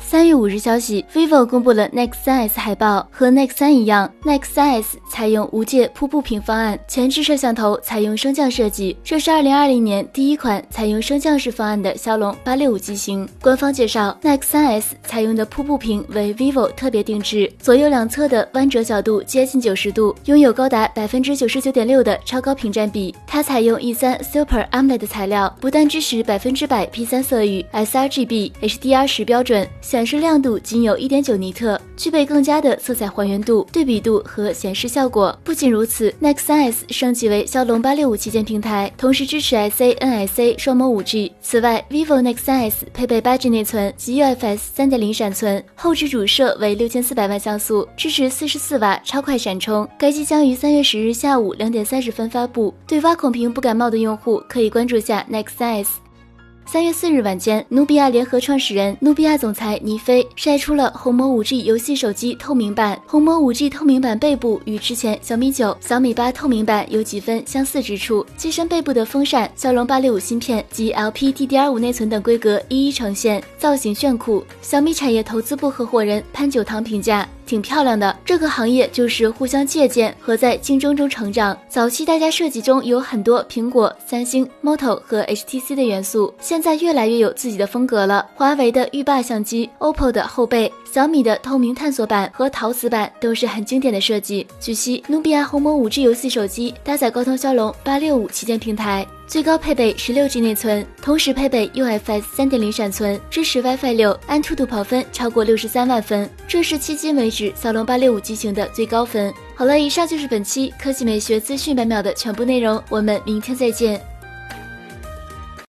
三月五日消息，vivo 公布了 Nex 3S 海报，和 Nex 3一样，Nex 3S 采用无界瀑布屏方案，前置摄像头采用升降设计，这是二零二零年第一款采用升降式方案的骁龙八六五机型。官方介绍，Nex 3S 采用的瀑布屏为 vivo 特别定制，左右两侧的弯折角度接近九十度，拥有高达百分之九十九点六的超高屏占比。它采用 E 三 Super AMOLED 材料，不但支持百分之百 P 三色域、sRGB、HDR 十标准。显示亮度仅有一点九尼特，具备更佳的色彩还原度、对比度和显示效果。不仅如此，Nex 3S 升级为骁龙八六五旗舰平台，同时支持 SA、NSA 双模五 G。此外，vivo Nex 3S 配备八 G 内存及 UFS 三点零闪存，后置主摄为六千四百万像素，支持四十四瓦超快闪充。该机将于三月十日下午两点三十分发布。对挖孔屏不感冒的用户，可以关注下 Nex 3S。三月四日晚间，努比亚联合创始人、努比亚总裁倪飞晒出了红魔五 G 游戏手机透明版。红魔五 G 透明版背部与之前小米九、小米八透明版有几分相似之处，机身背部的风扇、骁龙八六五芯片及 LPDDR5 内存等规格一一呈现，造型炫酷。小米产业投资部合伙人潘九堂评价。挺漂亮的，这个行业就是互相借鉴和在竞争中成长。早期大家设计中有很多苹果、三星、Moto 和 HTC 的元素，现在越来越有自己的风格了。华为的浴霸相机、OPPO 的后背、小米的透明探索版和陶瓷版都是很经典的设计。据悉，努比亚红魔 5G 游戏手机搭载高通骁龙八六五旗舰平台。最高配备十六 G 内存，同时配备 UFS 三点零闪存，支持 WiFi 六，安兔兔跑分超过六十三万分，这是迄今为止骁龙八六五机型的最高分。好了，以上就是本期科技美学资讯百秒的全部内容，我们明天再见。